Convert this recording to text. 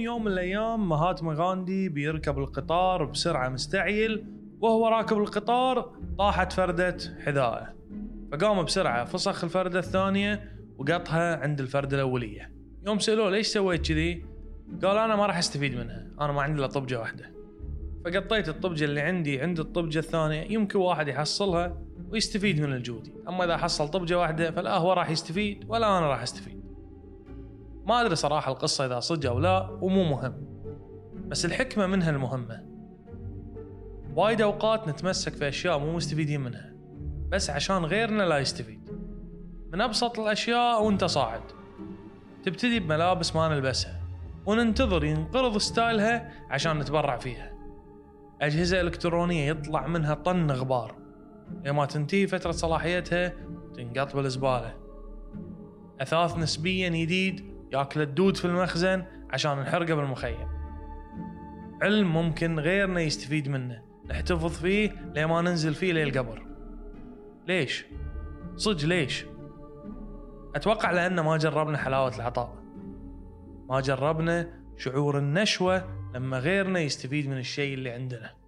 يوم من الأيام مهاتما غاندي بيركب القطار بسرعة مستعجل وهو راكب القطار طاحت فردة حذائه. فقام بسرعة فسخ الفردة الثانية وقطها عند الفردة الأولية. يوم سألوه ليش سويت كذي؟ قال أنا ما راح أستفيد منها أنا ما عندي إلا طبجة واحدة. فقطيت الطبجة اللي عندي عند الطبجة الثانية يمكن واحد يحصلها ويستفيد من الجودي. أما إذا حصل طبجة واحدة فلا هو راح يستفيد ولا أنا راح أستفيد. ما أدري صراحة القصة إذا صدق أو لا ومو مهم. بس الحكمة منها المهمة. وايد أوقات نتمسك في أشياء مو مستفيدين منها. بس عشان غيرنا لا يستفيد. من أبسط الأشياء وأنت صاعد. تبتدي بملابس ما نلبسها. وننتظر ينقرض ستايلها عشان نتبرع فيها. أجهزة إلكترونية يطلع منها طن غبار. لما تنتهي فترة صلاحيتها تنقط بالزبالة أثاث نسبيا جديد ياكل الدود في المخزن عشان نحرقه بالمخيم. علم ممكن غيرنا يستفيد منه. نحتفظ فيه لما ننزل فيه للقبر. ليش؟ صدق ليش؟ أتوقع لأن ما جربنا حلاوة العطاء. ما جربنا شعور النشوة لما غيرنا يستفيد من الشيء اللي عندنا.